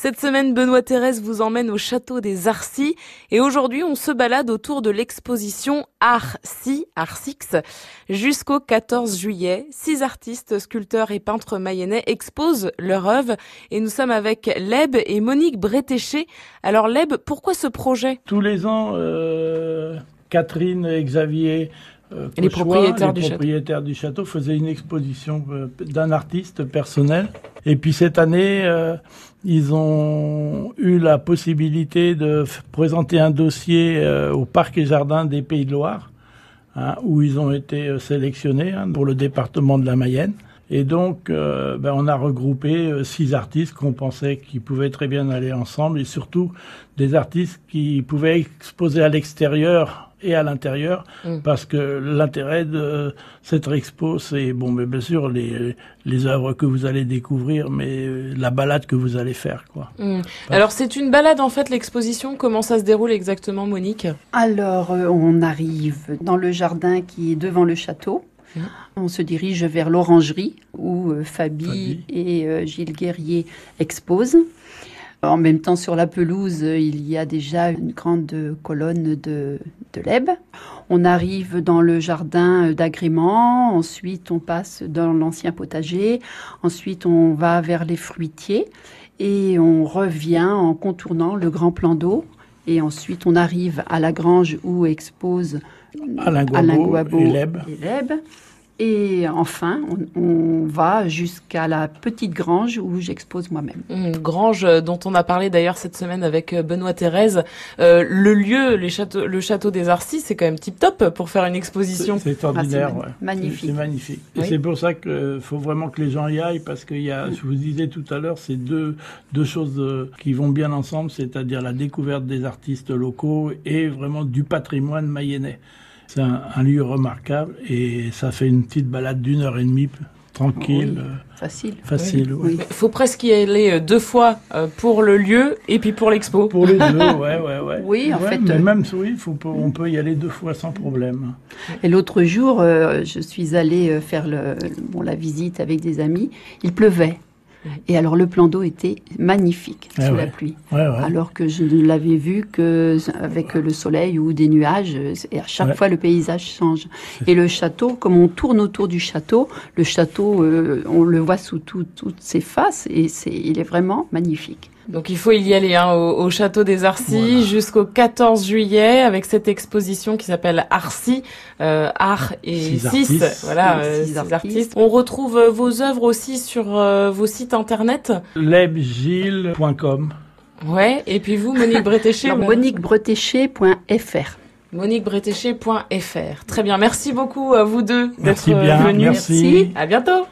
Cette semaine, Benoît Thérèse vous emmène au château des Arcis et aujourd'hui, on se balade autour de l'exposition Arcis, Arsix, jusqu'au 14 juillet. Six artistes, sculpteurs et peintres mayennais exposent leur œuvre et nous sommes avec Leb et Monique Bretéché. Alors Leb, pourquoi ce projet? Tous les ans, euh, Catherine et Xavier euh, les propriétaires, du, château. du château faisaient une exposition euh, d'un artiste personnel. Et puis cette année, euh, ils ont eu la possibilité de présenter un dossier au Parc et Jardin des Pays de Loire, hein, où ils ont été sélectionnés hein, pour le département de la Mayenne. Et donc, ben, on a regroupé six artistes qu'on pensait qu'ils pouvaient très bien aller ensemble, et surtout des artistes qui pouvaient exposer à l'extérieur et à l'intérieur, mm. parce que l'intérêt de cette expo, c'est bon, mais bien sûr les les œuvres que vous allez découvrir, mais euh, la balade que vous allez faire, quoi. Mm. Alors c'est une balade en fait l'exposition. Comment ça se déroule exactement, Monique? Alors euh, on arrive dans le jardin qui est devant le château. On se dirige vers l'orangerie où euh, Fabi, et Gilles Guerrier exposent. En même temps, sur la pelouse, il y a déjà une grande colonne de, de l'Eb. On arrive dans le jardin d'agrément, ensuite on passe dans l'ancien potager, ensuite on va vers les fruitiers et on revient en contournant le grand plan d'eau. Et ensuite, on arrive à la grange où expose Alain Guabo, et l'Eb. Et enfin, on, va jusqu'à la petite grange où j'expose moi-même. Une grange dont on a parlé d'ailleurs cette semaine avec euh, Benoît Thérèse. Euh, le lieu, les châteaux, le château des Arcis, c'est quand même tip top pour faire une exposition. C'est extraordinaire, ah, magnifique. C'est magnifique. Et c'est pour ça qu'il faut vraiment que les gens y aillent parce qu'il y a, je vous disais tout à l'heure, c'est deux deux choses euh, qui vont bien ensemble, c'est-à-dire la découverte des artistes locaux et vraiment du patrimoine mayennais. C'est un, lieu remarquable et ça fait une petite balade d'une heure et demie tranquille. facile. Facile, oui. Il faut presque y aller euh, deux fois euh, pour le lieu et puis pour l'expo. Pour les deux, ouais, ouais, ouais. Oui, en fait. Mais euh, même, oui, faut, on peut y aller deux fois sans problème. Et l'autre jour, je suis allée faire le, bon, la visite avec des amis. Il pleuvait. Et alors le plan d'eau était magnifique sous la pluie, alors que je ne l'avais vu que avec le soleil ou des nuages. Et à chaque fois le paysage change. Et le château, comme on tourne autour du château, le château, euh, on le voit sous toutes ses faces et c'est, il est vraiment magnifique. Donc il faut y aller hein, au, château des Arcis jusqu'au 14 juillet avec cette exposition qui s'appelle Arcis, euh, art et 6, voilà, euh, artistes. On retrouve euh, vos œuvres aussi sur euh, vos sites internet lebgilles.com. Ouais, et puis vous, Monique Bretéché MoniqueBretéché.fr moniquebretéché.fr. Très bien, merci beaucoup à vous deux d'être venus. Merci. À bientôt.